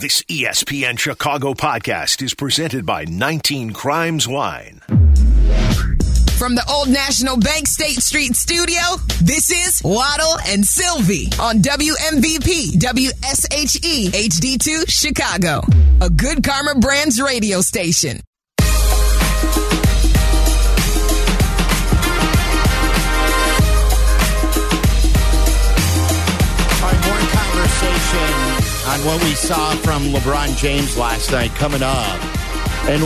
This ESPN Chicago podcast is presented by 19 Crimes Wine. From the Old National Bank State Street studio, this is Waddle and Silvy on WMVP WSHE HD2 Chicago, a good Karma Brands radio station. All right, more conversation on what we saw from LeBron James last night coming up. And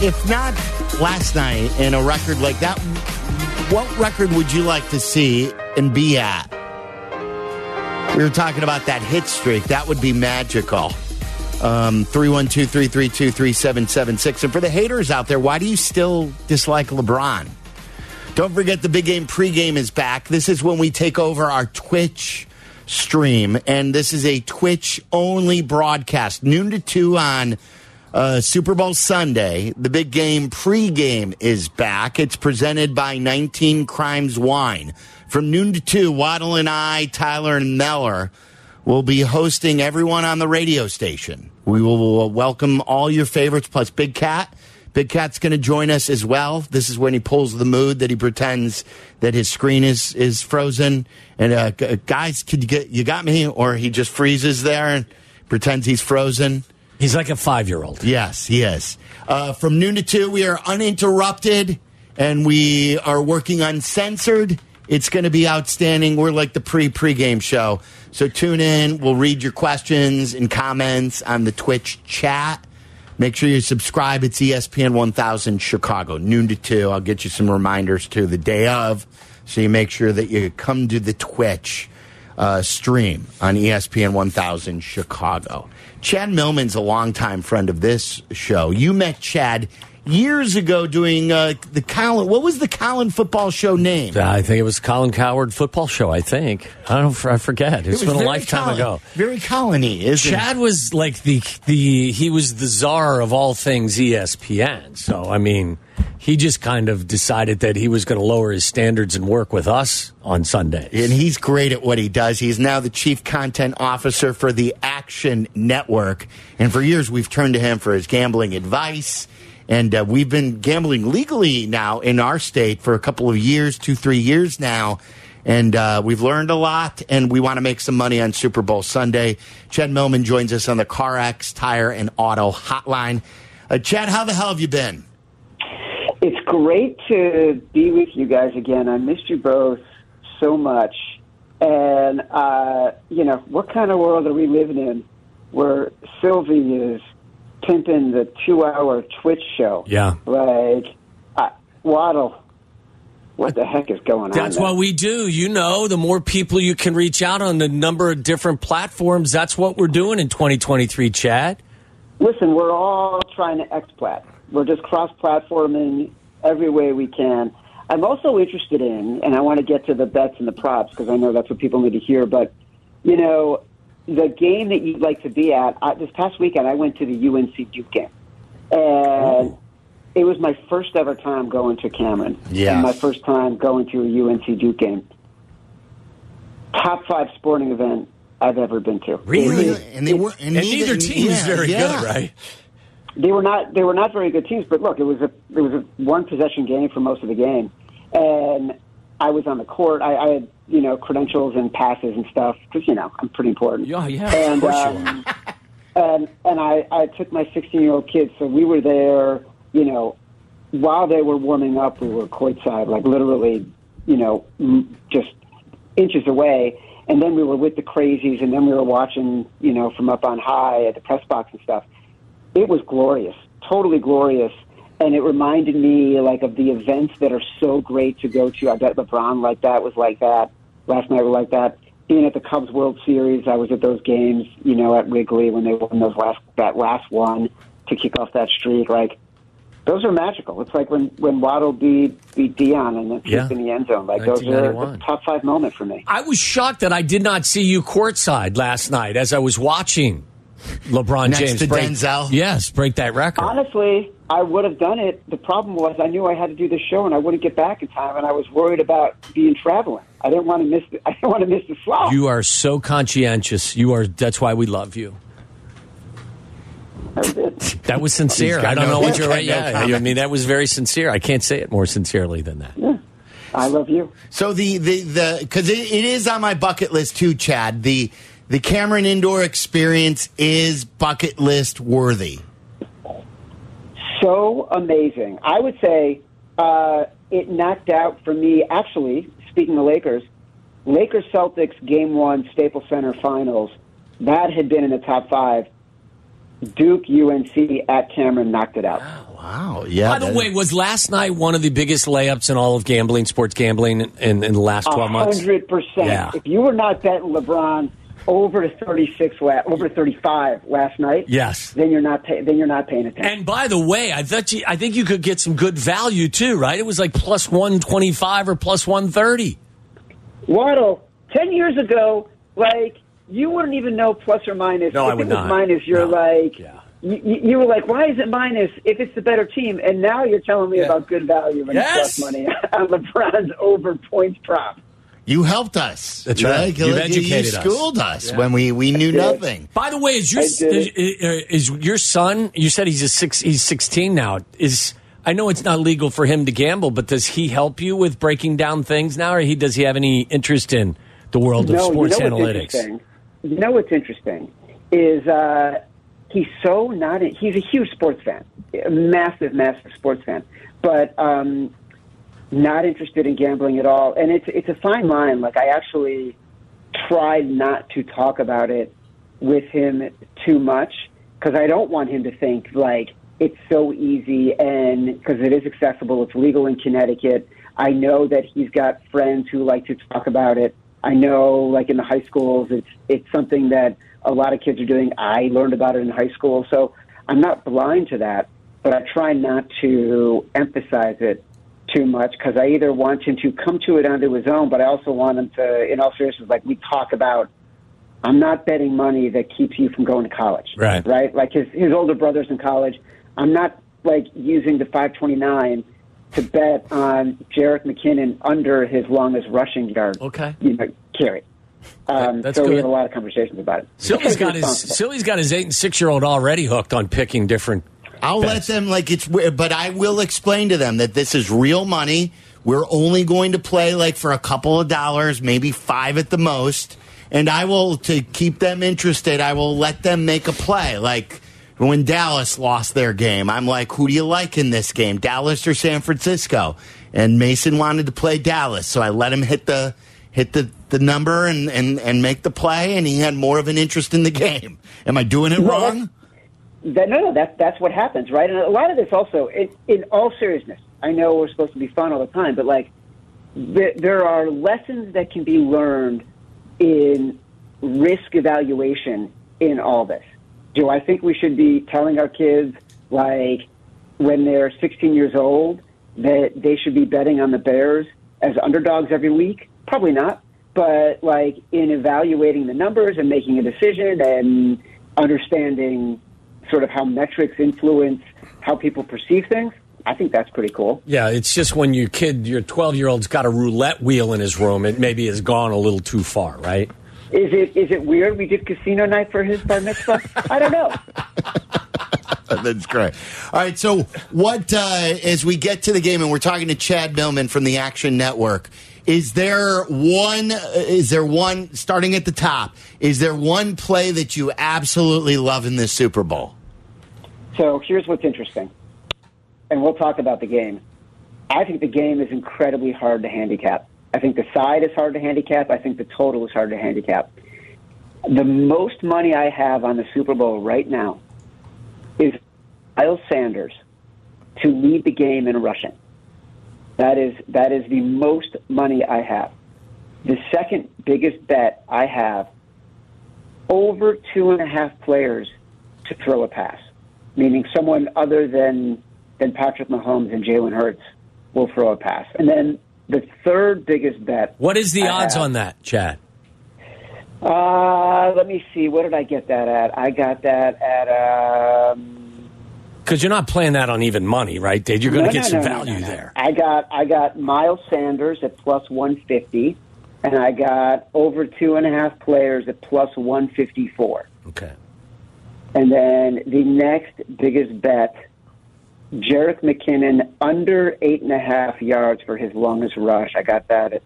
if not last night in a record like that, what record would you like to see and be at? We were talking about that hit streak. That would be magical. Um, 312 332 3776. And for the haters out there, why do you still dislike LeBron? Don't forget the big game pregame is back. This is when we take over our Twitch stream, and this is a Twitch only broadcast, noon to two on uh, Super Bowl Sunday. The big game pregame is back. It's presented by 19 Crimes Wine. From noon to two, Waddle and I, Tyler and Meller, will be hosting everyone on the radio station. We will welcome all your favorites plus Big Cat. Big Cat's going to join us as well. This is when he pulls the mood that he pretends that his screen is is frozen. And uh, guys, could you get you got me? Or he just freezes there and pretends he's frozen. He's like a five year old. Yes, he is. Uh, from noon to two, we are uninterrupted and we are working uncensored. It's going to be outstanding. We're like the pre pregame show. So tune in. We'll read your questions and comments on the Twitch chat. Make sure you subscribe. It's ESPN 1000 Chicago, noon to 2. I'll get you some reminders to the day of. So you make sure that you come to the Twitch uh, stream on ESPN 1000 Chicago. Chad Millman's a longtime friend of this show. You met Chad years ago doing uh, the Colin. What was the Colin football show name? I think it was Colin Cowherd football show. I think I don't. I forget. It It's was been a lifetime Colin- ago. Very colony, isn't it? Chad was like the the he was the czar of all things ESPN. So I mean, he just kind of decided that he was going to lower his standards and work with us on Sundays. and he's great at what he does. He's now the chief content officer for the Action Network, and for years we've turned to him for his gambling advice. And uh, we've been gambling legally now in our state for a couple of years, two, three years now. And uh, we've learned a lot, and we want to make some money on Super Bowl Sunday. Chad Millman joins us on the CarX Tire and Auto Hotline. Uh, Chad, how the hell have you been? It's great to be with you guys again. I missed you both so much. And, uh, you know, what kind of world are we living in where Silvy is pimping the two hour Twitch show? Yeah. Like, uh, Waddle, what the heck is going on? That's what we do. You know, the more people you can reach out on the number of different platforms, that's what we're doing in 2023, Chad. Listen, we're all trying to explat. We're just cross platforming every way we can. I'm also interested in, and I want to get to the bets and the props because I know that's what people need to hear, but, you know, the game that you'd like to be at, I, this past weekend I went to the UNC Duke game. And it was my first ever time going to Cameron. Yeah. And my first time going to a UNC Duke game. Top five sporting event I've ever been to. Really? And they were, And neither team is yeah, very yeah. good, right? they were not they were not very good teams. But look, it was a it was a one possession game for most of the game, and I was on the court. I, I had you know credentials and passes and stuff because you know I'm pretty important. Yeah, yeah, and, of course you um, and and I I took my 16 year old kids, so we were there. You know, while they were warming up, we were courtside, like literally, you know, m- just inches away. And then we were with the crazies, and then we were watching, you know, from up on high at the press box and stuff it was glorious, totally glorious. And it reminded me like of the events that are so great to go to. I bet LeBron like that was like that. Last night was like that. Being at the Cubs World Series, I was at those games, you know, at Wrigley when they won those last that last one to kick off that streak. Like those are magical. It's like when when Waddle beat beat Deion and then Yeah. in the end zone. Like those are 1991. a top five moment for me. I was shocked that I did not see you courtside last night as I was watching LeBron Next James to break, Denzel? Yes, break that record. Honestly, I would have done it. The problem was I knew I had to do the show and I wouldn't get back in time, and I was worried about being traveling. I didn't want to miss. The, I didn't want to miss the slot. You are so conscientious. You are. That's why we love you. That was sincere. I don't no- know what you're got right. no Yeah, I mean that was very sincere. I can't say it more sincerely than that. Yeah. I love you. So the the the because it, it is on my bucket list too, Chad. The the Cameron Indoor experience is bucket list worthy. so amazing. I would say uh, it knocked out for me. Actually, speaking of Lakers, Lakers Celtics game one Staples Center finals. That had been in the top five. Duke UNC at Cameron knocked it out. Wow. Yeah. By the that- way, was last night one of the biggest layups in all of gambling, sports gambling, in, in the last twelve months? hundred percent. Yeah. If you were not betting LeBron over to thirty six, over thirty five last night, Yes. then you're not pay, then you're not paying attention. And by the way, I thought you, I think you could get some good value too, right? It was like plus one twenty five or plus one thirty. Waddle, ten years ago, like you wouldn't even know plus or minus. No, if I would it was not. minus, you're No. like, Yeah. you, you you were like, why is it minus if it's the better team? And now you're telling me Yeah. about good value and Yes. plus money on LeBron's over points prop. You helped us. That's right. Like, You've you- educated you us. schooled us when we we knew nothing. By the way, is your is, is your son? You said he's a six. He's sixteen now. Is I know it's not legal for him to gamble, but does he help you with breaking down things now, or he does he have any interest in the world of no, sports you know analytics? interesting? You know what's interesting is uh, he's so not. He's a huge sports fan, a massive, massive sports fan, but um, not interested in gambling at all. And it's it's a fine line. Like I actually tried not to talk about it with him too much because I don't want him to think like it's so easy and because it is accessible, it's legal in Connecticut. I know that he's got friends who like to talk about it. I know, like in the high schools, it's it's something that a lot of kids are doing. I learned about it in high school, so I'm not blind to that. But I try not to emphasize it too much because I either want him to come to it onto his own, but I also want him to, in all seriousness, like we talk about. I'm not betting money that keeps you from going to college. Right. Right. Like his his older brothers in college. I'm not like using the 529 to bet on Jerick McKinnon under his longest rushing yard. Okay. You know, carry. Um, That's so we good. have a lot of conversations about it. Silvy's got his Silvy's got his eight and six year old already hooked on picking different. I'll let them like it's weird, but I will explain to them that this is real money. We're only going to play like for a couple of dollars, maybe five at the most. And I will to keep them interested. I will let them make a play. Like when Dallas lost their game, I'm like, who do you like in this game, Dallas or San Francisco? And Mason wanted to play Dallas, so I let him hit the hit the, the number and, and, and make the play, and he had more of an interest in the game. Am I doing it Well, wrong? That, no, no, that's that's what happens, right? And a lot of this also, in, in all seriousness, I know we're supposed to be fun all the time, but like, there, there are lessons that can be learned in risk evaluation in all this. Do I think we should be telling our kids, like, when they're 16 years old, that they should be betting on the Bears as underdogs every week? Probably not. But, like, in evaluating the numbers and making a decision and understanding sort of how metrics influence how people perceive things, I think that's pretty cool. Yeah, it's just when your kid, your twelve year old's got a roulette wheel in his room, it maybe has gone a little too far, right? Is it is it weird we did casino night for his bar mitzvah? I don't know. That's great. All right, so what uh, as we get to the game, and we're talking to Chad Millman from the Action Network. Is there one? Is there one starting at the top? Is there one play that you absolutely love in this Super Bowl? So here's what's interesting, and we'll talk about the game. I think the game is incredibly hard to handicap. I think the side is hard to handicap. I think the total is hard to handicap. The most money I have on the Super Bowl right now is Miles Sanders to lead the game in rushing. That is that is the most money I have. The second biggest bet I have over two and a half players to throw a pass, meaning someone other than than Patrick Mahomes and Jalen Hurts will throw a pass. And then the third biggest bet. What is the I odds have- on that, Chad? Uh, let me see. What did I get that at? I got that at. Um, Because you're not playing that on even money, right, Dave? You're going to no, get no, some no, value there. I got I got Miles Sanders at plus one fifty, and I got over two and a half players at plus one fifty four. Okay. And then the next biggest bet, Jerick McKinnon under eight and a half yards for his longest rush. I got that at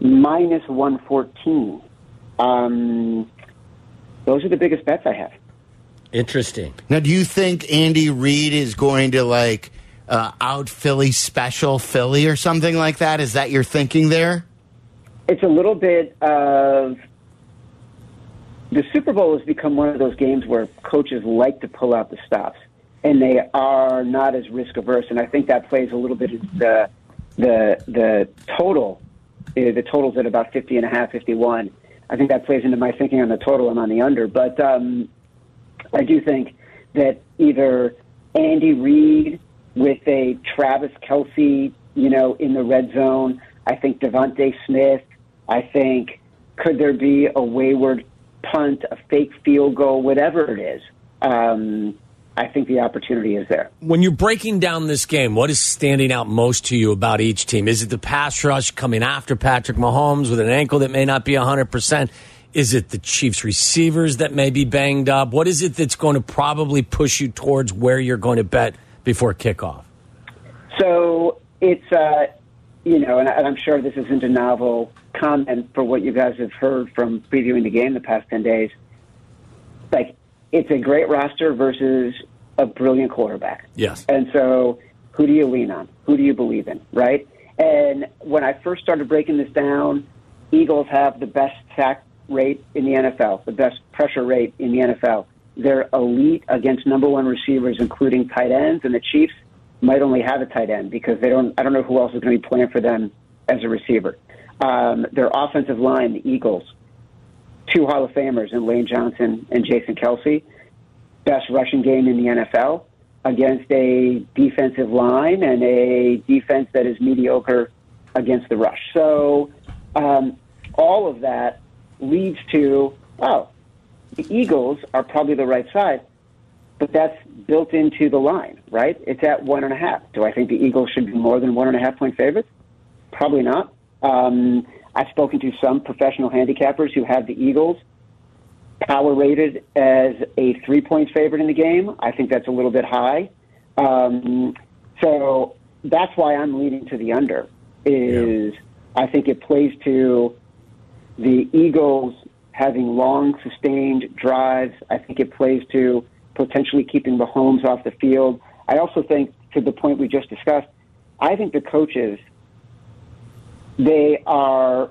minus 114. Um, those are the biggest bets I have. Interesting. Now, do you think Andy Reid is going to like uh, out Philly special Philly or something like that? Is that your thinking there? It's a little bit of the Super Bowl has become one of those games where coaches like to pull out the stops, and they are not as risk averse. And I think that plays a little bit into the the the total. Uh, the total's at about 50 and a half, 51. I think that plays into my thinking on the total and on the under. But um, I do think that either Andy Reid with a Travis Kelce, you know, in the red zone. I think DeVonta Smith. I think could there be a wayward punt, a fake field goal, whatever it is. Um, I think the opportunity is there. When you're breaking down this game, what is standing out most to you about each team? Is it the pass rush coming after Patrick Mahomes with an ankle that may not be 100%? Is it the Chiefs receivers that may be banged up? What is it that's going to probably push you towards where you're going to bet before kickoff? So it's, uh, you know, and, I'm sure this isn't a novel comment for what you guys have heard from previewing the game the past 10 days. Like, it's a great roster versus a brilliant quarterback. Yes. And so, who do you lean on? Who do you believe in, right? And when I first started breaking this down, Eagles have the best sack rate in the NFL, the best pressure rate in the NFL. They're elite against number one receivers, including tight ends, and the Chiefs might only have a tight end because they don't. I don't know who else is going to be playing for them as a receiver. Um, their offensive line, the Eagles, two Hall of Famers in Lane Johnson and Jason Kelce, best rushing game in the NFL against a defensive line and a defense that is mediocre against the rush. So um, all of that leads to oh, the Eagles are probably the right side, but that's built into the line, right? It's at one and a half. Do I think the Eagles should be more than one and a half point favorites? Probably not. Um, I've spoken to some professional handicappers who have the Eagles power rated as a three point favorite in the game. I think that's a little bit high. Um, so that's why I'm leaning to the under. Is yeah. I think it plays to the Eagles having long sustained drives. I think it plays to potentially keeping the homes off the field. I also think, to the point we just discussed, I think the coaches they are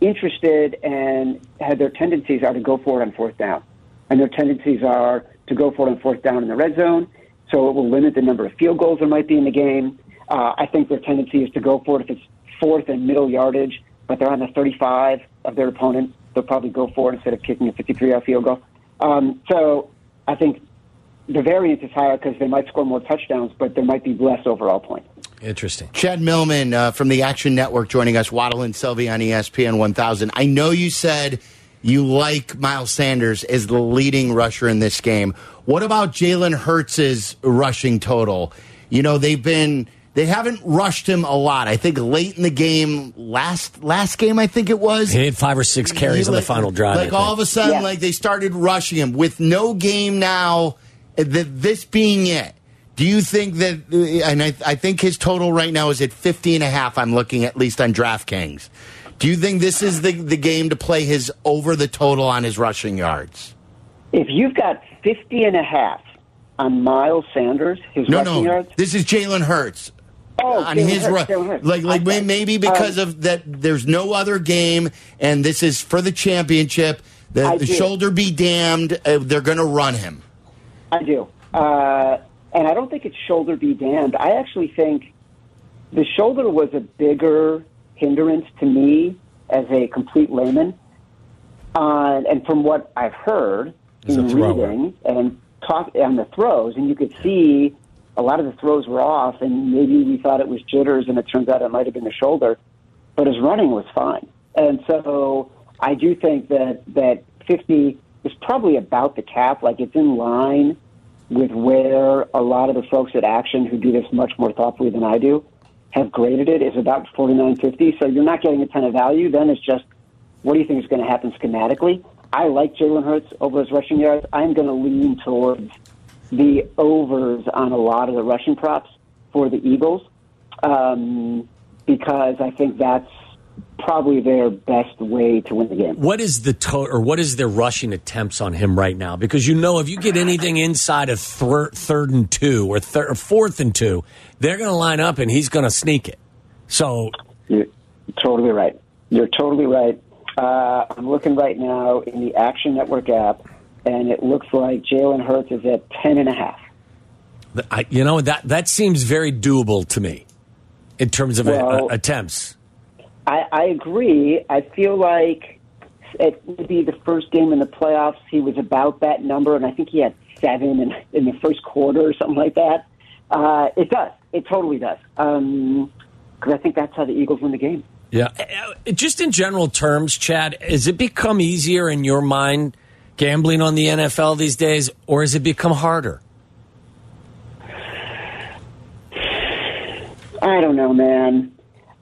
interested and had their tendencies are to go for it on fourth down, and their tendencies are to go for it on fourth down in the red zone. So it will limit the number of field goals there might be in the game. Uh, I think their tendency is to go for it if it's fourth and middle yardage, but they're on the 35 of their opponent. They'll probably go for it instead of kicking a 53-yard field goal. Um, so I think the variance is higher because they might score more touchdowns, but there might be less overall points. Interesting. Chad Millman uh, from the Action Network joining us, Waddle and Silvy on ESPN 1000. I know you said you like Miles Sanders as the leading rusher in this game. What about Jalen Hurts' rushing total? You know, they've been they haven't rushed him a lot. I think late in the game, last last game, I think it was. He had five or six carries on the final drive. Like all of a sudden, yeah. like they started rushing him with no game now. Eh, that this being it, do you think that, eh, and I, I, think his total right now is at 50 and a half, I'm looking at least on DraftKings. Do you think this is the, the game to play his over the total on his rushing yards? If you've got 50 and a half on Miles Sanders, his no, rushing no, yards? this is Jalen Hurts. Oh, on his Hurts. like like okay. maybe because um, of that there's no other game and this is for the championship the, the shoulder be damned uh, they're going to run him i do uh, and I don't think it's shoulder be damned. I actually think the shoulder was a bigger hindrance to me as a complete layman. Uh, and from what I've heard in reading and talk on the throws, and you could see a lot of the throws were off, and maybe we thought it was jitters, and it turns out it might have been the shoulder. But his running was fine, and so I do think that that 50 is probably about the cap. Like it's in line with where a lot of the folks at Action who do this much more thoughtfully than I do have graded it is about 49.50. So you're not getting a ton of value. Then it's just what do you think is going to happen schematically? I like Jalen Hurts over his rushing yards. I'm going to lean towards the overs on a lot of the rushing props for the Eagles um, because I think that's probably their best way to win the game. What is the to- or what is their rushing attempts on him right now? Because you know if you get anything inside of thir- third and two or, thir- or fourth and two, they're going to line up and he's going to sneak it. So You're totally right. You're totally right. Uh, I'm looking right now in the Action Network app, and it looks like Jalen Hurts is at ten and a half. I, you know that that seems very doable to me in terms of Well- uh, attempts. I, I agree. I feel like it would be the first game in the playoffs. He was about that number, and I think he had seven in, in the first quarter or something like that. Uh, it does. It totally does. Because I think that's how the Eagles win the game. Yeah. Uh, Just in general terms, Chad, has it become easier in your mind gambling on the NFL these days, or has it become harder? I don't know, man.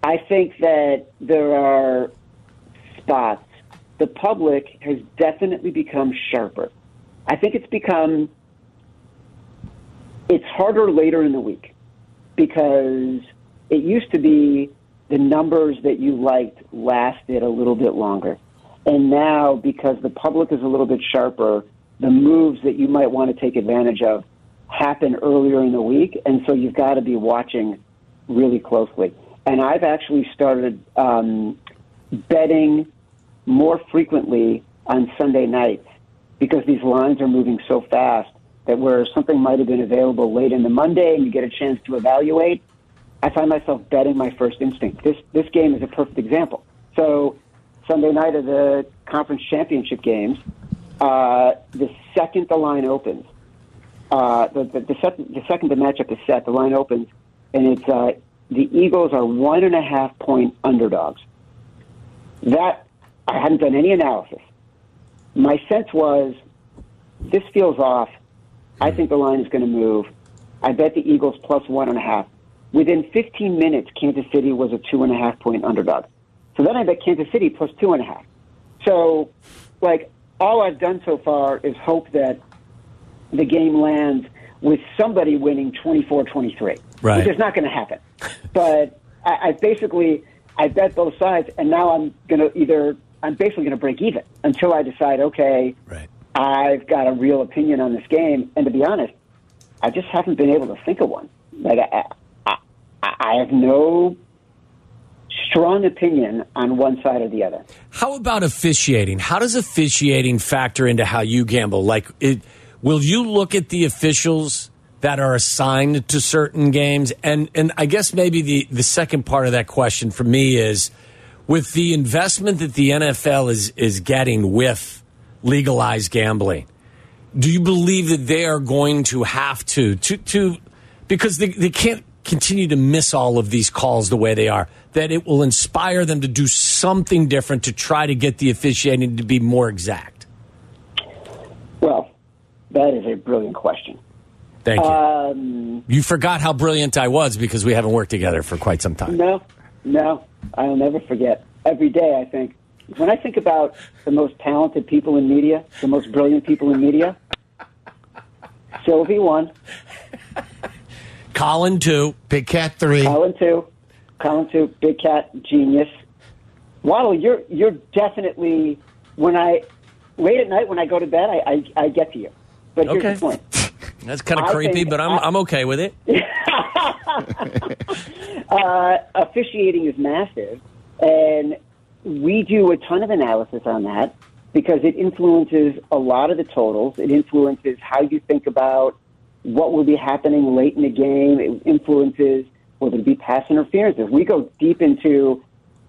I think that there are spots. The public has definitely become sharper. I think it's become it's harder later in the week because it used to be the numbers that you liked lasted a little bit longer. And now because the public is a little bit sharper, the moves that you might want to take advantage of happen earlier in the week and so you've got to be watching really closely. And I've actually started um, betting more frequently on Sunday nights because these lines are moving so fast that where something might have been available late in the Monday and you get a chance to evaluate, I find myself betting my first instinct. This this game is a perfect example. So Sunday night of the conference championship games, uh, the second the line opens, uh, the, the, the, second, the second the matchup is set, the line opens, and it's uh, the Eagles are one and a half point underdogs. That I hadn't done any analysis. My sense was this feels off. I think the line is going to move. I bet the Eagles plus one and a half. Within 15 minutes, Kansas City was a two and a half point underdog. So then I bet Kansas City plus two and a half. So, like, all I've done so far is hope that the game lands with somebody winning 24 23, Right. which is not going to happen. but I, I basically, I bet both sides, and now I'm going to either, I'm basically going to break even until I decide, okay, Right. I've got a real opinion on this game. And to be honest, I just haven't been able to think of one. Like, I, I, I have no strong opinion on one side or the other. How about officiating? How does officiating factor into how you gamble? Like, it, will you look at the officials that are assigned to certain games? And and I guess maybe the the second part of that question for me is with the investment that the NFL is is getting with legalized gambling. Do you believe that they are going to have to to to because they, they can't continue to miss all of these calls the way they are that it will inspire them to do something different to try to get the officiating to be more exact Well, that is a brilliant question. thank you Um, you forgot how brilliant i was because we haven't worked together for quite some time no, no, I'll never forget. Every day, I think. When I think about the most talented people in media, the most brilliant people in media, Silvy one, colin two. Big Cat 3. Colin two, Colin two, Big Cat genius. Waddle, you're you're definitely when I late at night when I go to bed, I I, I get to you. But here's Okay. the point. that's kind of I creepy but i'm I- i'm okay with it uh, officiating is massive, and we do a ton of analysis on that because it influences a lot of the totals. It influences how you think about what will be happening late in the game. It influences whether it be pass interference. If We go deep into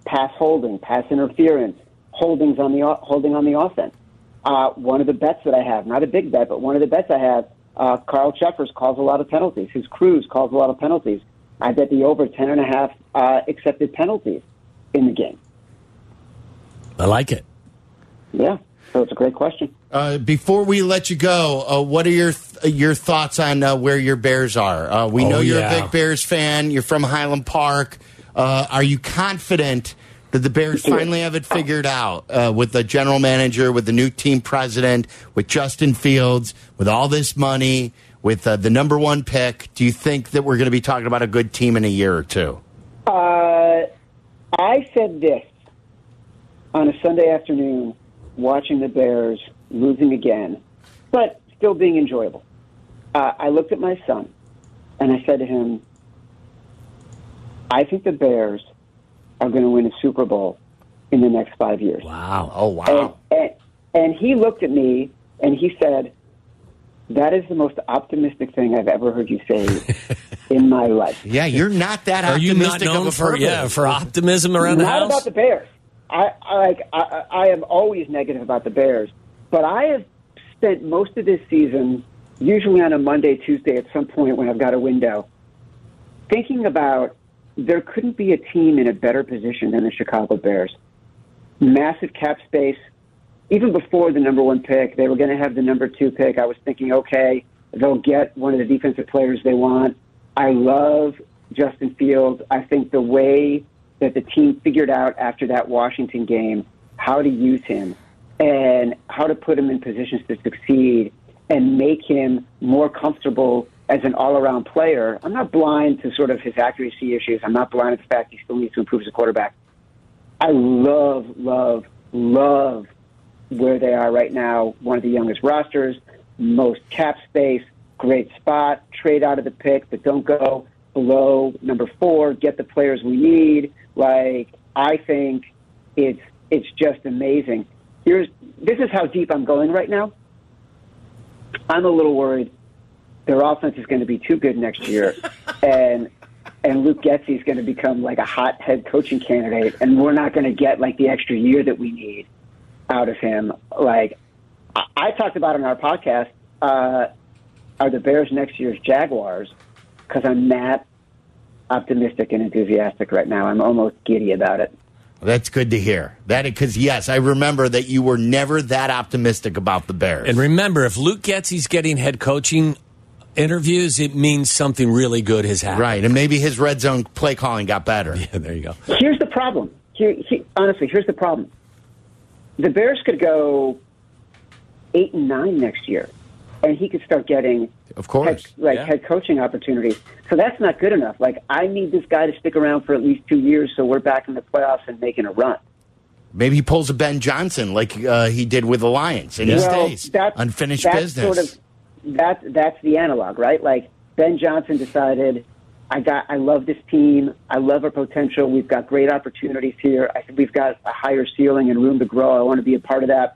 pass holding, pass interference, holdings on the holding on the offense. Uh, one of the bets that I have, not a big bet, but one of the bets I have, uh, Carl Cheffers calls a lot of penalties. His crews calls a lot of penalties. I bet the over ten and a half uh, accepted penalties in the game. i like it Yeah, so it's a great question. Uh, before we let you go, uh, what are your th- your thoughts on uh, where your Bears are? Uh, we Oh, know you're yeah. a big Bears fan. You're from Highland Park. Uh, are you confident that the Bears finally have it figured out uh, with the general manager, with the new team president, with Justin Fields, with all this money, with uh, the number one pick? Do you think that we're going to be talking about a good team in a year or two? Uh, I said this on a Sunday afternoon, watching the Bears losing again, but still being enjoyable. Uh, I looked at my son and I said to him, I think the Bears are going to win a Super Bowl in the next five years. Wow. Oh, wow. And, and, and he looked at me and he said, That is the most optimistic thing I've ever heard you say in my life. Yeah, you're not that Are you not optimistic of known a for yeah for optimism around the house. Not about the Bears. I, I like I, I am always negative about the Bears, but I have spent most of this season, usually on a Monday, Tuesday, at some point when I've got a window, thinking about there couldn't be a team in a better position than the Chicago Bears. Massive cap space. Even before the number one pick, they were going to have the number two pick. I was thinking, okay, they'll get one of the defensive players they want. I love Justin Fields. I think the way that the team figured out after that Washington game how to use him and how to put him in positions to succeed and make him more comfortable as an all-around player. I'm not blind to sort of his accuracy issues. I'm not blind to the fact he still needs to improve as a quarterback. I love, love, love where they are right now. One of the youngest rosters, most cap space, great spot. Trade out of the pick, but don't go below number four. Get the players we need. Like I think it's it's just amazing. Here's this is how deep I'm going right now. I'm a little worried. Their offense is going to be too good next year, and and Luke Getsy is going to become like a hot head coaching candidate, and we're not going to get like the extra year that we need out of him. Like I, I talked about on our podcast, uh, are the Bears next year's Jaguars? Because I'm that optimistic and enthusiastic right now. I'm almost giddy about it. That's good to hear. That because yes, I remember that you were never that optimistic about the Bears. And remember, if Luke Getsy's getting head coaching interviews, it means something really good has happened. right, and maybe his red zone play calling got better. Yeah, there you go. Here's the problem. Here, he, honestly, here's the problem. The Bears could go eight and nine next year, and he could start getting Of course, head, like yeah. head coaching opportunities. So that's not good enough. Like I need this guy to stick around for at least two years, so we're back in the playoffs and making a run. Maybe he pulls a Ben Johnson like uh, he did with the Lions, and he Well, stays that's- unfinished that's business. Sort of, that that's the analog, right? Like Ben Johnson decided, I got, I love this team. I love our potential. We've got great opportunities here. I think we've got a higher ceiling and room to grow. I want to be a part of that.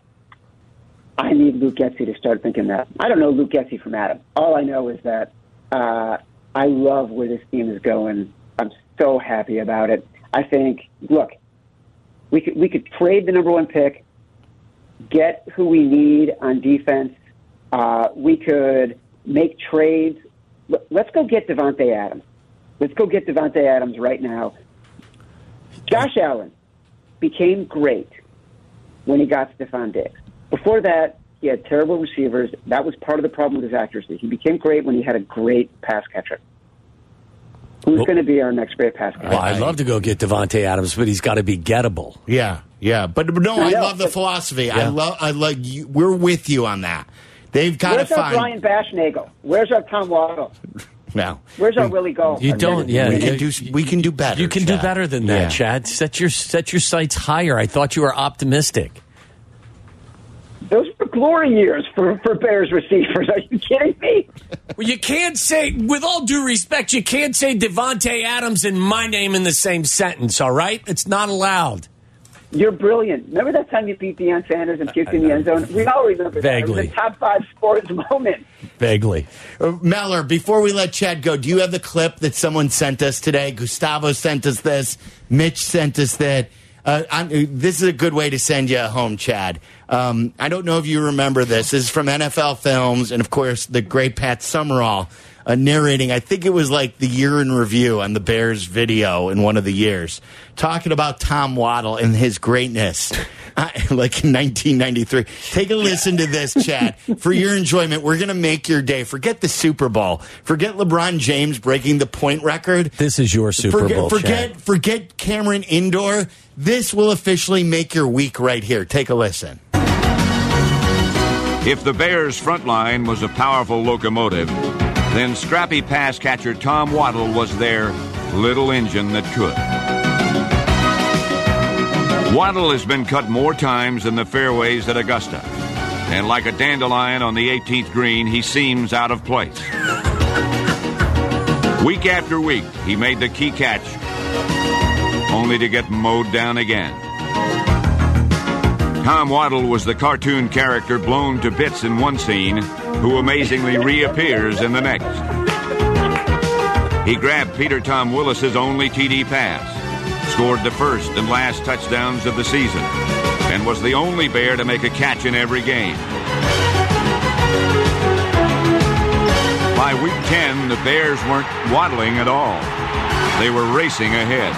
I need Luke Getsy to start thinking that. I don't know Luke Getsy from Adam. All I know is that uh, I love where this team is going. I'm so happy about it. I think, look, we could we could trade the number one pick, get who we need on defense. Uh, we could make trades. Let's go get Davante Adams. Let's go get Davante Adams right now. Josh Allen became great when he got Stefon Diggs. Before that, he had terrible receivers. That was part of the problem with his accuracy. He became great when he had a great pass catcher. Who's Well- going to be our next great pass catcher? Well, I'd love to go get Davante Adams, but he's got to be gettable. yeah, yeah, but but no, I, I know, love the but- philosophy. I love. I like. You, we're with you on that. They've got to Where's our find. Brian Baschnagel? Where's our Tom Waddle? no, Where's our Willie Gault? You don't, yeah. we can do. We can do better. You can do better than that, Yeah. Chad. Set your set your sights higher. I thought you were optimistic. Those were glory years for, for Bears receivers. Are you kidding me? Well, you can't say, with all due respect, you can't say Davante Adams and my name in the same sentence. All right, it's not allowed. You're brilliant. Remember that time you beat Deion Sanders and kicked in the end zone? We all remember that. It was Vaguely. a top five sports moment. Vaguely. Uh, Meller, before we let Chad go, do you have the clip that someone sent us today? Gustavo sent us this. Mitch sent us that. Uh, uh, this is a good way to send you home, Chad. Um, I don't know if you remember this. This is from NFL Films, and of course, the great Pat Summerall uh, narrating. I think it was like the year in review on the Bears video in one of the years, talking about Tom Waddle and his greatness. Like in 1993. Take a listen to this, Chad. For your enjoyment, we're going to make your day. Forget the Super Bowl. Forget LeBron James breaking the point record. This is your Super forget, Bowl. Forget, Chad. forget Cameron Indoor. This will officially make your week right here. Take a listen. If the Bears' front line was a powerful locomotive, then scrappy pass catcher Tom Waddle was their little engine that could. Waddle has been cut more times than the fairways at Augusta, and like a dandelion on the 18th green, he seems out of place. Week after week, he made the key catch, only to get mowed down again. Tom Waddle was the cartoon character blown to bits in one scene, who amazingly reappears in the next. He grabbed Peter Tom Willis's only TD pass, scored the first and last touchdowns of the season, and was the only Bear to make a catch in every game. By week 10, the Bears weren't waddling at all. They were racing ahead.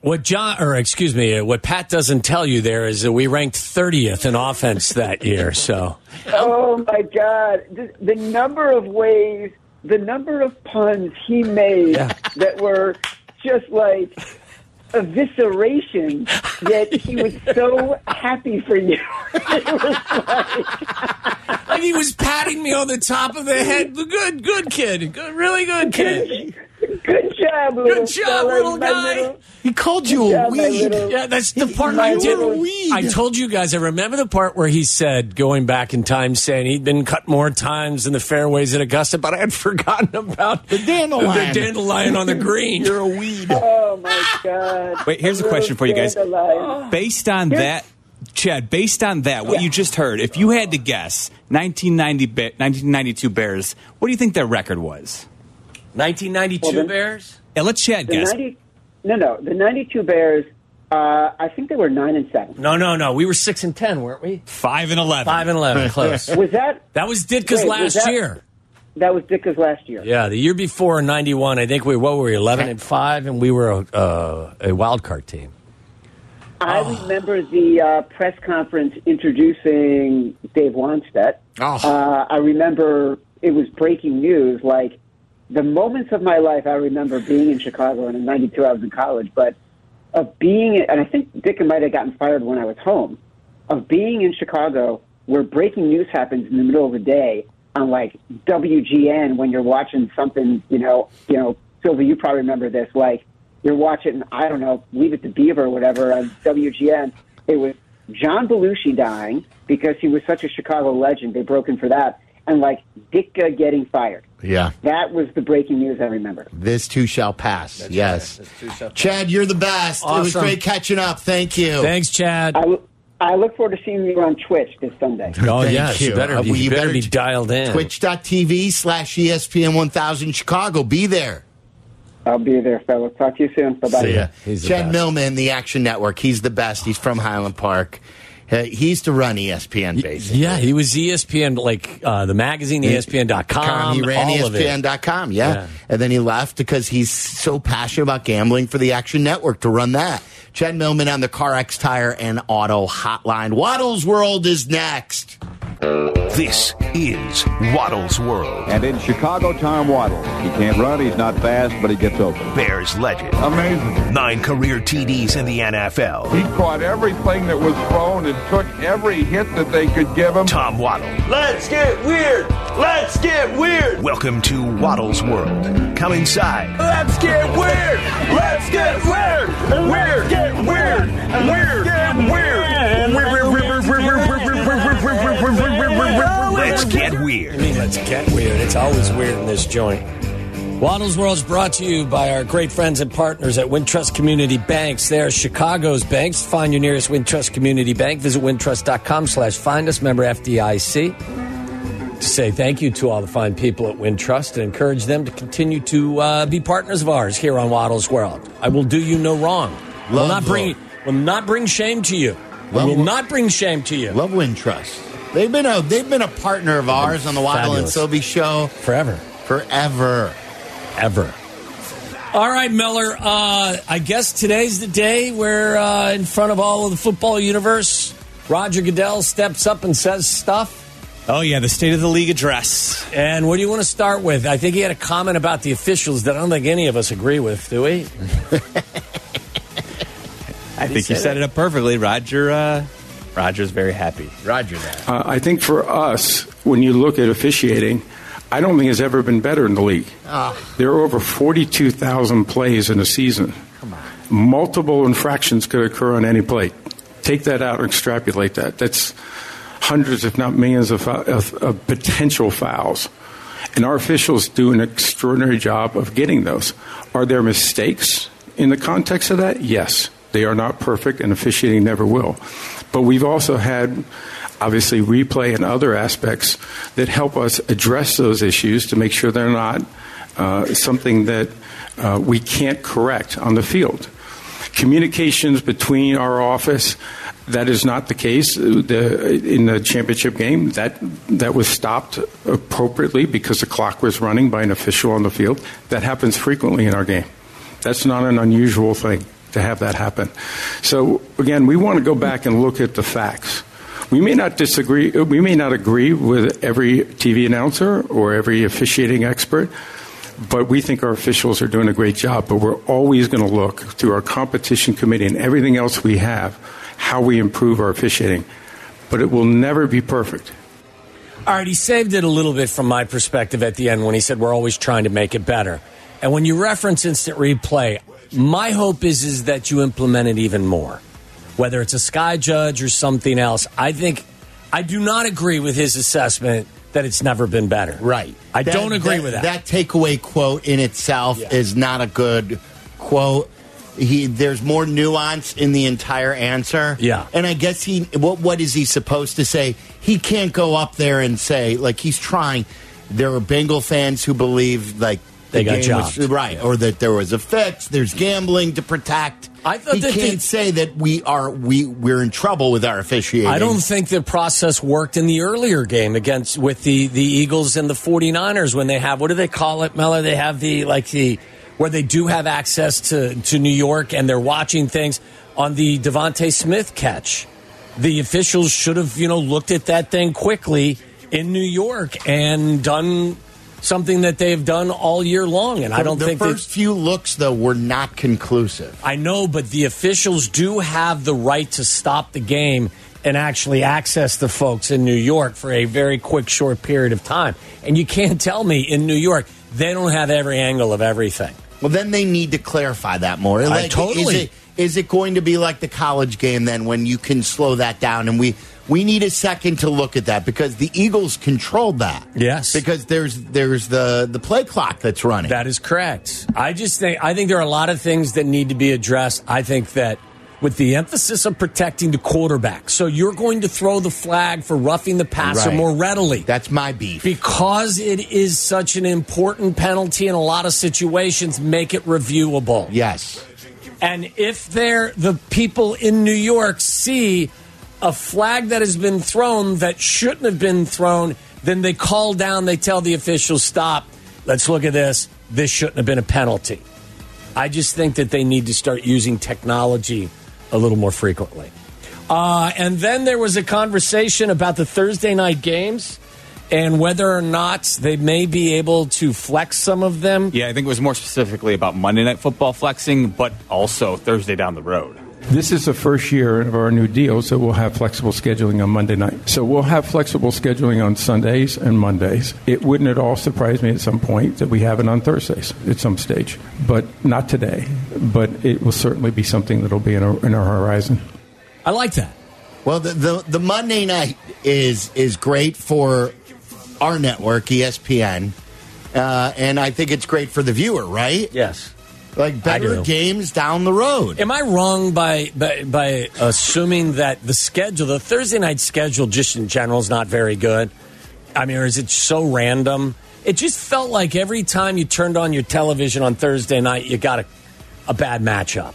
What John, or excuse me, what Pat doesn't tell you there is that we ranked 30th in offense that year. So Oh my God! The, the number of ways, the number of puns he made that were just like evisceration. Yet he was so happy for you. like, like he was patting me on the top of the head. Good, good kid. Good, really good kid. Good job, little Good job, fella, little my guy. little- He called you a job, my weed. little- Yeah, that's the part My I did. little weed. I told you guys. I remember the part where he said, going back in time, saying he'd been cut more times in the fairways at Augusta, but I had forgotten about The dandelion. the dandelion on the green. You're a weed. Oh my God! Wait, here's a question for you guys. Dandelion. Based on that, Chad, based on that, what Yeah. you just heard, if you had to guess 1990, Ba- 1992 Bears, what do you think their record was? 1992 Well, then- Bears. Yeah, let Chad The guess. ninety, no, no, the '92 Bears. Uh, I think they were nine and seven. No, no, no. We were six and ten, weren't we? Five and 11. Five and eleven, close. Was that That was Ditka's Wait, was last that- year. that was Ditka's last year? Yeah, the year before in '91, I think we what were we eleven and five, and we were a, uh, a wild card team. I remember the uh, press conference introducing Dave Wannstedt. Oh. Uh, I remember it was breaking news. Like the moments of my life, I remember being in Chicago, and in '92 I was in college. But of being, and I think Dick might have gotten fired when I was home. Of being in Chicago, where breaking news happens in the middle of the day on like WGN when you're watching something, you know, you know, Sylvia, you probably remember this. Like you're watching, I don't know, Leave It to Beaver or whatever on WGN. It was John Belushi dying because he was such a Chicago legend. They broke in for that, and like Ditka getting fired. Yeah. That was the breaking news I remember. This too shall pass. yes. right. Shall pass. Chad, you're the best. It was great catching up. Thank you. Thanks, Chad. I, look- I look forward to seeing you on Twitch this Sunday. Oh Thank yes, you, better, Uh, be, well, you better, be t- dialed in. Twitch.tv slash ESPN 1000 Chicago. Be there. I'll be there, fellas. Talk to you soon. Bye bye. See ya. He's the Chad best. Millman, the Action Network. He's the best. He's from Highland Park. Uh, he used to run ESPN, basically. Yeah, he was ESPN, like uh, the magazine, ESPN.com. he ran. ESPN.com, yeah. Yeah. And then he left because he's so passionate about gambling for the Action Network to run that. Chad Millman on the CarX Tire and Auto Hotline. Waddle's World is next. This is Waddle's World. And in Chicago, Tom Waddle. He can't run, he's not fast, but he gets open. Bears legend. Amazing. Nine career TDs in the NFL. He caught everything that was thrown and took every hit that they could give him. Tom Waddle. Let's get weird. Let's get weird. Welcome to Waddle's World. Come inside. Let's get weird. Let's get weird. Weird. Get weird. Weird. Get weird. Weird. get weird. It's always weird in this joint. Waddle's World is brought to you by our great friends and partners at Wintrust Community Banks. They are Chicago's banks. Find your nearest Wintrust Community Bank. Visit wintrust.com slash find us, member FDIC. To say thank you to all the fine people at Wintrust and encourage them to continue to uh, be partners of ours here on Waddle's World. I will do you no wrong. will not bring Will. not bring shame to you. Well, will not bring shame to you. Love Wind Trust. They've been a they've been a partner of ours on the Waddle and fabulous. Silvy show Forever. forever. Ever. All right, Miller. Uh, I guess today's the day where, uh, in front of all of the football universe, Roger Goodell steps up and says stuff. Oh yeah, the State of the League address. And what do you want to start with? I think he had a comment about the officials that I don't think any of us agree with, do we? I think you set it up perfectly, Roger. Uh, Roger's very happy. Roger that. Uh, I think for us, when you look at officiating, I don't think it's ever been better in the league. There are over 42,000 plays in a season. Multiple infractions could occur on any play. Take that out and extrapolate that. That's hundreds, if not millions, of, of, of potential fouls. And our officials do an extraordinary job of getting those. Are there mistakes in the context of that? Yes. They are not perfect, and officiating never will. But we've also had, obviously, replay and other aspects that help us address those issues to make sure they're not uh, something that uh, we can't correct on the field. Communications between our office, that is not the case. The, in the championship game, that, that was stopped appropriately because the clock was running by an official on the field. That happens frequently in our game. That's not an unusual thing to have that happen. So, again, we want to go back and look at the facts. We may not disagree, we may not agree with every TV announcer or every officiating expert, but we think our officials are doing a great job. But we're always going to look through our competition committee and everything else we have how we improve our officiating. But it will never be perfect. All right, he saved it a little bit from my perspective at the end when he said we're always trying to make it better. And when you reference instant replay, my hope is is that you implement it even more. Whether it's a sky judge or something else, I think I do not agree with his assessment that it's never been better. Right. I don't agree with that. That takeaway quote in itself Yeah. is not a good quote. He there's more nuance in the entire answer. Yeah. And I guess he what what is he supposed to say? He can't go up there and say like he's trying. There are Bengal fans who believe like They the got game was- jobbed. right, or that there was a fix. There's gambling to protect. I thought he that can't they- say that we are we we're in trouble with our officiating. I don't think the process worked in the earlier game against with the the Eagles and the 49ers when they have what do they call it, Miller? They have the like the where they do have access to to New York and they're watching things on the DeVonta Smith catch. The officials should have, you know, looked at that thing quickly in New York and done something that they've done all year long and I don't the think they- first few looks though were not conclusive. I know, but the officials do have the right to stop the game and actually access the folks in New York for a very quick, short period of time. And you can't tell me in New York they don't have every angle of everything. Well, then they need to clarify that more. Like, totally- Is it, is it going to be like the college game then, when you can slow that down? And we we need a second to look at that because the Eagles controlled that. Yes. because there's there's the the play clock that's running. That is correct. I just think I think there are a lot of things that need to be addressed. I think that with the emphasis of protecting the quarterback, so you're going to throw the flag for roughing the passer Right. more readily. That's my beef. because it is such an important penalty in a lot of situations, make it reviewable. yes. And if they're the people in New York see a flag that has been thrown that shouldn't have been thrown, then they call down, they tell the officials, stop, let's look at this. This shouldn't have been a penalty. I just think that they need to start using technology a little more frequently. Uh, and then there was a conversation about the Thursday night games and whether or not they may be able to flex some of them. Yeah, I think it was more specifically about Monday Night Football flexing, but also Thursday down the road. This is the first year of our new deal, so we'll have flexible scheduling on Monday night. So we'll have flexible scheduling on Sundays and Mondays. It wouldn't at all surprise me at some point that we have it on Thursdays at some stage, but not today. But it will certainly be something that'll be in our, in our horizon. I like that. Well, the, the the Monday night is is great for our network, ESPN, uh, and I think it's great for the viewer, right? Yes. Like better games down the road. Am I wrong by, by by assuming that the schedule, the Thursday night schedule, just in general, is not very good? I mean, or is it so random? It just felt like every time you turned on your television on Thursday night, you got a, a bad matchup.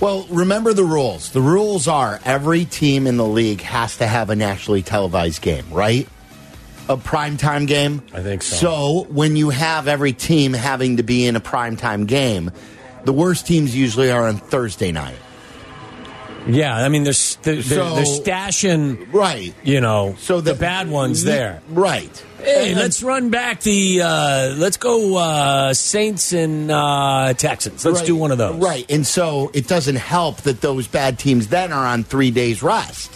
Well, remember the rules. The rules are every team in the league has to have a nationally televised game, right? A primetime game? I think so. So when you have every team having to be in a primetime game, the worst teams usually are on Thursday night. Yeah, I mean, they're, they're, So- they're stashing, Right. you know, So the, the- bad ones there. Right. Hey, And- let's run back the. Uh, let's go uh, Saints and uh, Texans. Let's Right, do one of those. Right. And so it doesn't help that those bad teams then are on three days rest.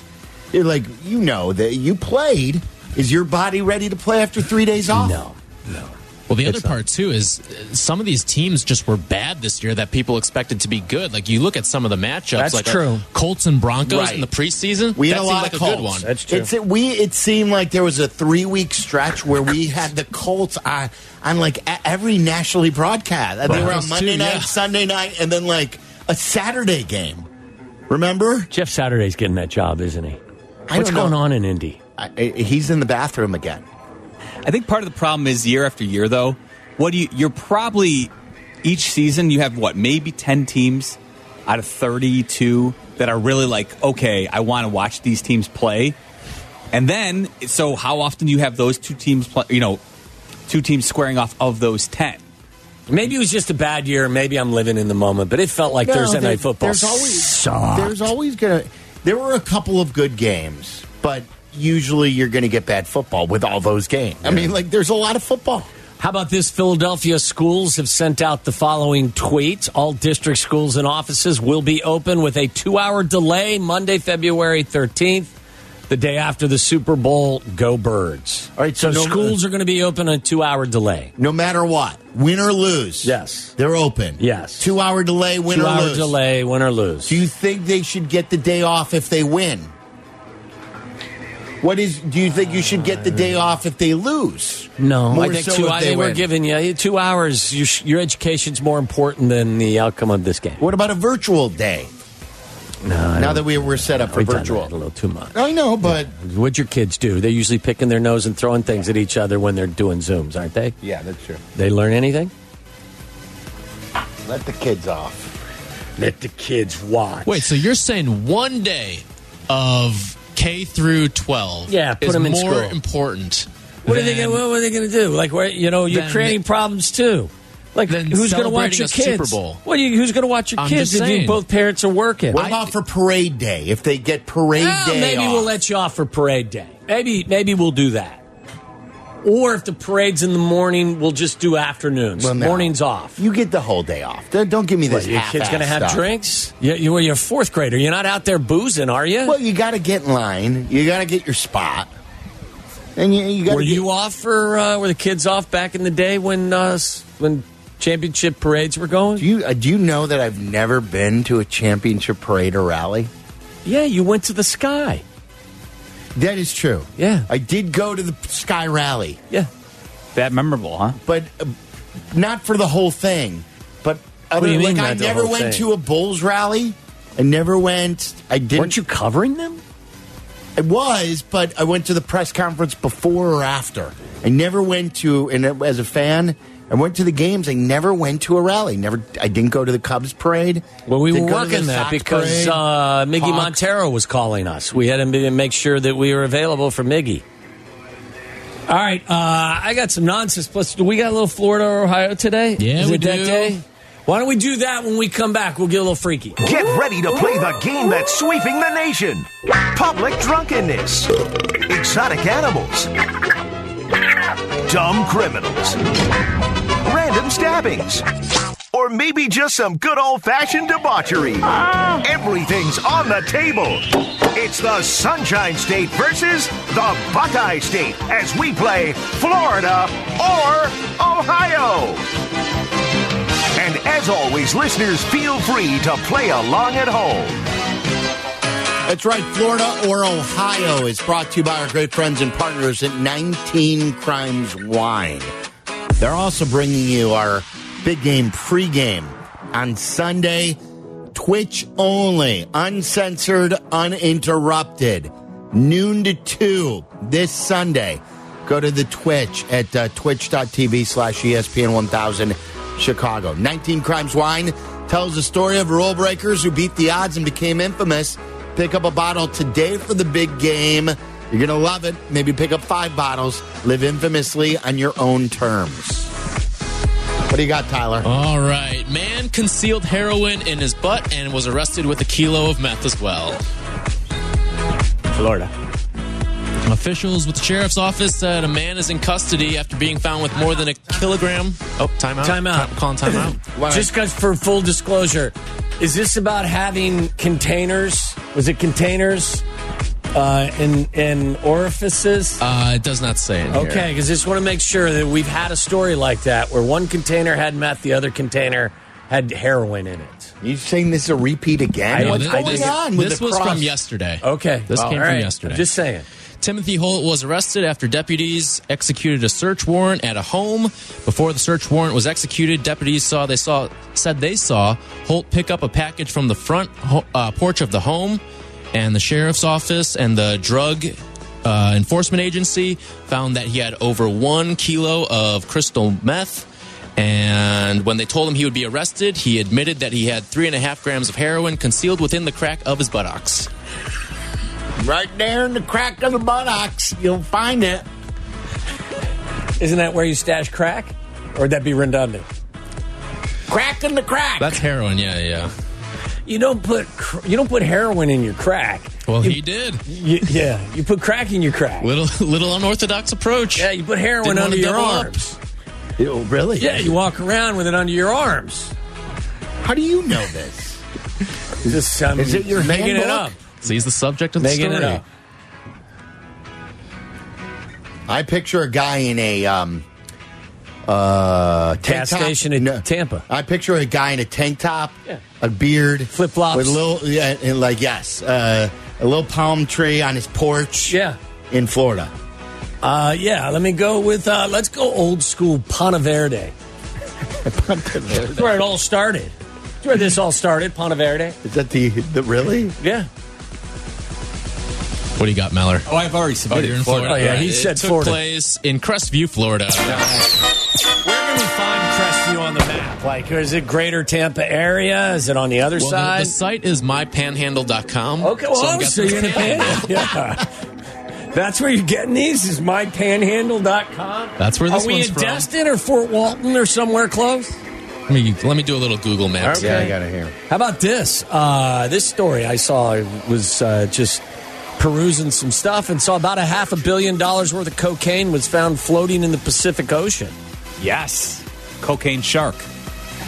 You're like, you know that you played. Is your body ready to play after three days off? No, no. Well, the other not. part too is uh, some of these teams just were bad this year that people expected to be good. Like you look at some of the matchups, That's like uh, true. Colts and Broncos Right. in the preseason. We had that a lot like of a Colts. good one. That's true. It's it, we. It seemed like there was a three week stretch where we had the Colts on, on like every nationally broadcast. They were on Monday too, night, yeah. Sunday night, and then like a Saturday game. Remember? Jeff Saturday's getting that job, isn't he? What's don't know. going on in Indy? I, I- he's in the bathroom again. I think part of the problem is year after year, though. What do you? You're probably each season you have what maybe ten teams out of thirty-two that are really like, okay, I want to watch these teams play. And then, so how often do you have those two teams play? You know, two teams squaring off of those ten. Maybe it was just a bad year. Maybe I'm living in the moment, but it felt like No, Thursday there- night football. There's always sucked. there's always gonna. There were a couple of good games, but usually you're going to get bad football with all those games. I mean, like there's a lot of football. How about this? Philadelphia schools have sent out the following tweet. All district schools and offices will be open with a two hour delay Monday, February 13th, the day after the Super Bowl. Go Birds. All right, So, so no- schools are going to be open a two hour delay. No matter what, win or lose. Yes. they're open. Yes. two hour delay, win two or hour lose. delay, win or lose. Do you think they should get the day off if they win? What is? Do you think you should get the day uh, off if they lose? no, More I think so two. if I they think we're giving you eh, two hours. Your, your education's more important than the outcome of this game. What about a virtual day? No, I Now that we were set up for we've done virtual, that a little too much. I know, but What'd your kids do? They're usually picking their nose and throwing things at each other when they're doing Zooms, aren't they? yeah, that's true. They learn anything? Let the kids off. Let the kids watch. Wait, so you're saying one day of K through 12 Yeah, put is 'em in more school. important what are they? Gonna, what are they going to do? Like, where, you know, you're Then- creating problems too. Like, who's going to watch your a Super kids? Bowl. What do you, who's going to watch your I'm kids if you both parents are working? What about for parade day? If they get parade Well, day, maybe off? we'll let you off for parade day. Maybe, maybe we'll do that. Or if the parade's in the morning, we'll just do afternoons. Well, no. Mornings off. You get the whole day off. Don't don't give me this. What, your kid's going to have stuff. drinks? You, you, you're a fourth grader. You're not out there boozing, are you? Well, you got to get in line. You got to get your spot, and you, you got. Were get, you off for? Uh, were the kids off back in the day when uh, when championship parades were going? Do you uh, do you know that I've never been to a championship parade or rally? yeah, you went to the sky. That is true. Yeah. I did go to the Sky Rally, Yeah, That memorable, huh? but uh, not for the whole thing. But other, do you mean like I not the never whole went thing? to a Bulls rally. I never went. I didn't. weren't you covering them? I was, but I went to the press conference before or after. I never went to, and as a fan, I went to the games. I never went to a rally. Never. I didn't go to the Cubs parade. Well, we Didn't were go to the working that Sox because parade. uh, Miggy Hawks. Montero was calling us. We had to make sure that we were available for Miggy. All right, uh, I got some nonsense. Plus, do we got a little Florida or Ohio today? Yeah, Is we it that do. day? Why don't we do that when we come back? We'll get a little freaky. Get ready to play the game that's sweeping the nation. Public drunkenness. Exotic animals. Dumb criminals. Random stabbings. Or maybe just some good old fashioned debauchery. Everything's on the table. It's the Sunshine State versus the Buckeye State as we play Florida or Ohio. And as always, listeners, feel free to play along at home. That's right. Florida or Ohio is brought to you by our great friends and partners at 19 Crimes Wine. They're also bringing you our big game pregame on Sunday. Twitch only, uncensored, uninterrupted. Noon to 2 this Sunday. Go to the Twitch at uh, twitch.tv slash ESPN 1000 Chicago. 19 Crimes Wine. tells the story of rule breakers who beat the odds and became infamous. Pick up a bottle today for the big game. You're going to love it. Maybe pick up five bottles. Live infamously on your own terms. What do you got, Tyler? All right. Man concealed heroin in his butt and was arrested with a kilo of meth as well. Florida. Officials with the sheriff's office said a man is in custody after being found with more than a kilogram. Oh, timeout. Timeout. Ti- calling timeout. Just because, for full disclosure, is this about having containers? Was it containers uh, in in orifices? Uh, it does not say in here. Okay, because I just want to make sure that we've had a story like that where one container had meth, the other container had heroin in it. You saying this is a repeat again? No, What's thi- going this, on with this was cross? from yesterday. Okay, This Well, came all from yesterday. I'm just saying. Timothy Holt was arrested after deputies executed a search warrant at a home. Before the search warrant was executed, deputies saw they saw said they saw Holt pick up a package from the front uh, porch of the home, and the sheriff's office and the drug uh, enforcement agency found that he had over one kilo of crystal meth. And when they told him he would be arrested, he admitted that he had three and a half grams of heroin concealed within the crack of his buttocks. Right there in the crack of the buttocks. You'll find it. Isn't that where you stash crack? Or would that be redundant? Crack in the crack. That's heroin, yeah, yeah. You don't put cr- you don't put heroin in your crack. Well, You- he did. You, yeah, you put crack in your crack. Little little unorthodox approach. Yeah, you put heroin Didn't under your double up. arms. Oh, really? Yeah, you walk around with it under your arms. How do you know this? Just um, Is it your making it up? So he's the subject of the Making it story. up. I picture a guy in a um, uh, tank Gas top. station in No. Tampa. I picture a guy in a tank top, Yeah. a beard, Flip-flops. with a little, yeah, and like yes, uh, a little palm tree on his porch. Yeah. in Florida. Uh, yeah, let me go with, uh, let's go old school Ponte Verde. That's where it all started. That's where this all started, Ponte Verde. Is that the, the really? Yeah. What do you got, Meller? Oh, I've already Oh, submitted you're in Florida. Florida. Oh, yeah, he It said took Florida. place in Crestview, Florida. Where can we find Crestview on the map? Like, is it greater Tampa area? Is it on the other Well, side? the site is mypanhandle.com. okay, well, so I'm so guessing you're in it's the Panhandle. Yeah. That's where you're getting these? Is mypanhandle.com? That's where this is. Are we one's in from. Destin or Fort Walton or somewhere close? Let me let me do a little Google Maps. Okay. Yeah, I got it here. How about this? Uh, this story I saw was uh, just perusing some stuff and saw about a half a billion dollars worth of cocaine was found floating in the Pacific Ocean. Yes. Cocaine Shark.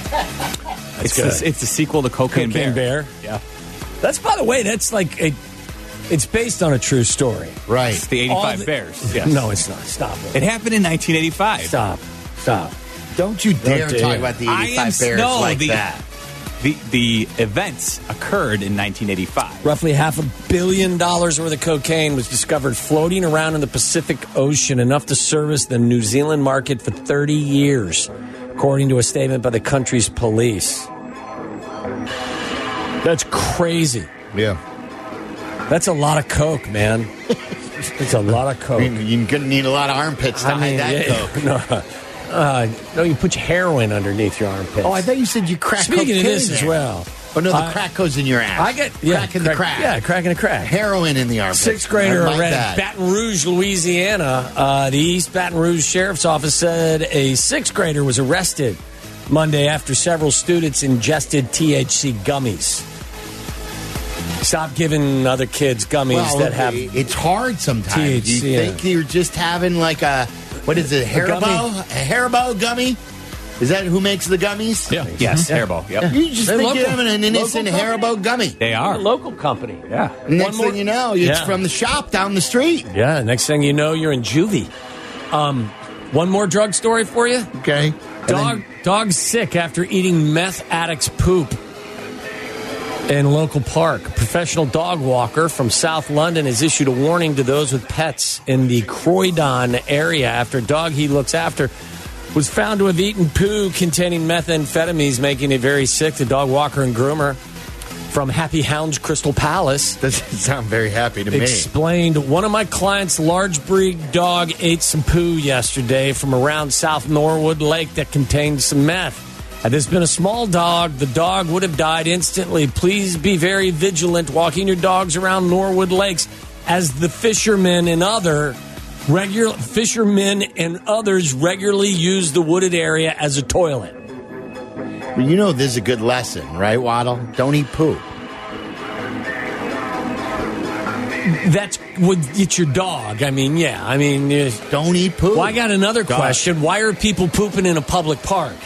it's, good. The, it's the sequel to Cocaine, Cocaine Bear. Yeah. That's by the way, that's like a. It's based on a true story. Right. It's the 85 the- Bears. Yes. No, it's not. Stop it. It happened in 1985. Stop. Stop. Don't you dare dare. talk about the I 85 am- Bears no, like the- that. The, the events occurred in 1985. Roughly half a billion dollars worth of cocaine was discovered floating around in the Pacific Ocean, enough to service the New Zealand market for 30 years, according to a statement by the country's police. That's crazy. Yeah. That's a lot of coke, man. It's a lot of I coke. mean, you're going to need a lot of armpits to I hide that yeah, coke. No, uh, no, you put your heroin underneath your armpits. Oh, I thought you said you crack Speaking cocaine of this as well. Oh, no, the I- crack goes in your ass. I get yeah, crack in the crack. Yeah, crack in the crack. Heroin in the armpit. Sixth grader like arrested. Baton Rouge, Louisiana. Uh, the East Baton Rouge Sheriff's Office said a sixth grader was arrested Monday after several students ingested THC gummies. Stop giving other kids gummies Well, that have. it's hard sometimes. THC, you yeah. think you're just having like a what is it, Haribo? gummy. A Haribo gummy? Is that who makes the gummies? Yeah. Yes, Haribo. Yep. You just They're think you're having an innocent local. Haribo gummy. They A are. local company. Yeah. Next more- thing you know, it's Yeah. from the shop down the street. Yeah, next thing you know, you're in juvie. Um, one more drug story for you. Okay. Dog then- dog sick after eating meth addict's poop in local park. A professional dog walker from South London has issued a warning to those with pets in the Croydon area after a dog he looks after was found to have eaten poo containing methamphetamines, making it very sick. The dog walker and groomer from Happy Hounds Crystal Palace doesn't sound very happy to me. explained one of my clients' large breed dog ate some poo yesterday from around South Norwood Lake that contained some meth. Had this been a small dog, the dog would have died instantly. Please be very vigilant walking your dogs around Norwood Lakes as the fishermen and other regular fishermen and others regularly use the wooded area as a toilet. Well, you know this is a good lesson, right, Waddle? Don't eat poop. That's would it's your dog. I mean, yeah. I mean, uh, don't eat poop. Well, I got another Dog. question. Why are people pooping in a public park?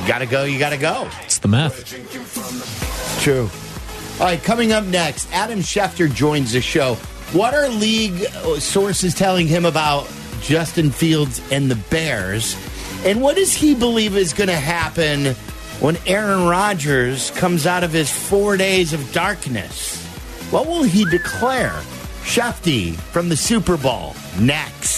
You gotta go, you gotta go. It's the math. True. All right, coming up next, Adam Schefter joins the show. What are league sources telling him about Justin Fields and the Bears? And what does he believe is going to happen when Aaron Rodgers comes out of his four days of darkness? What will he declare? Shefty from the Super Bowl next.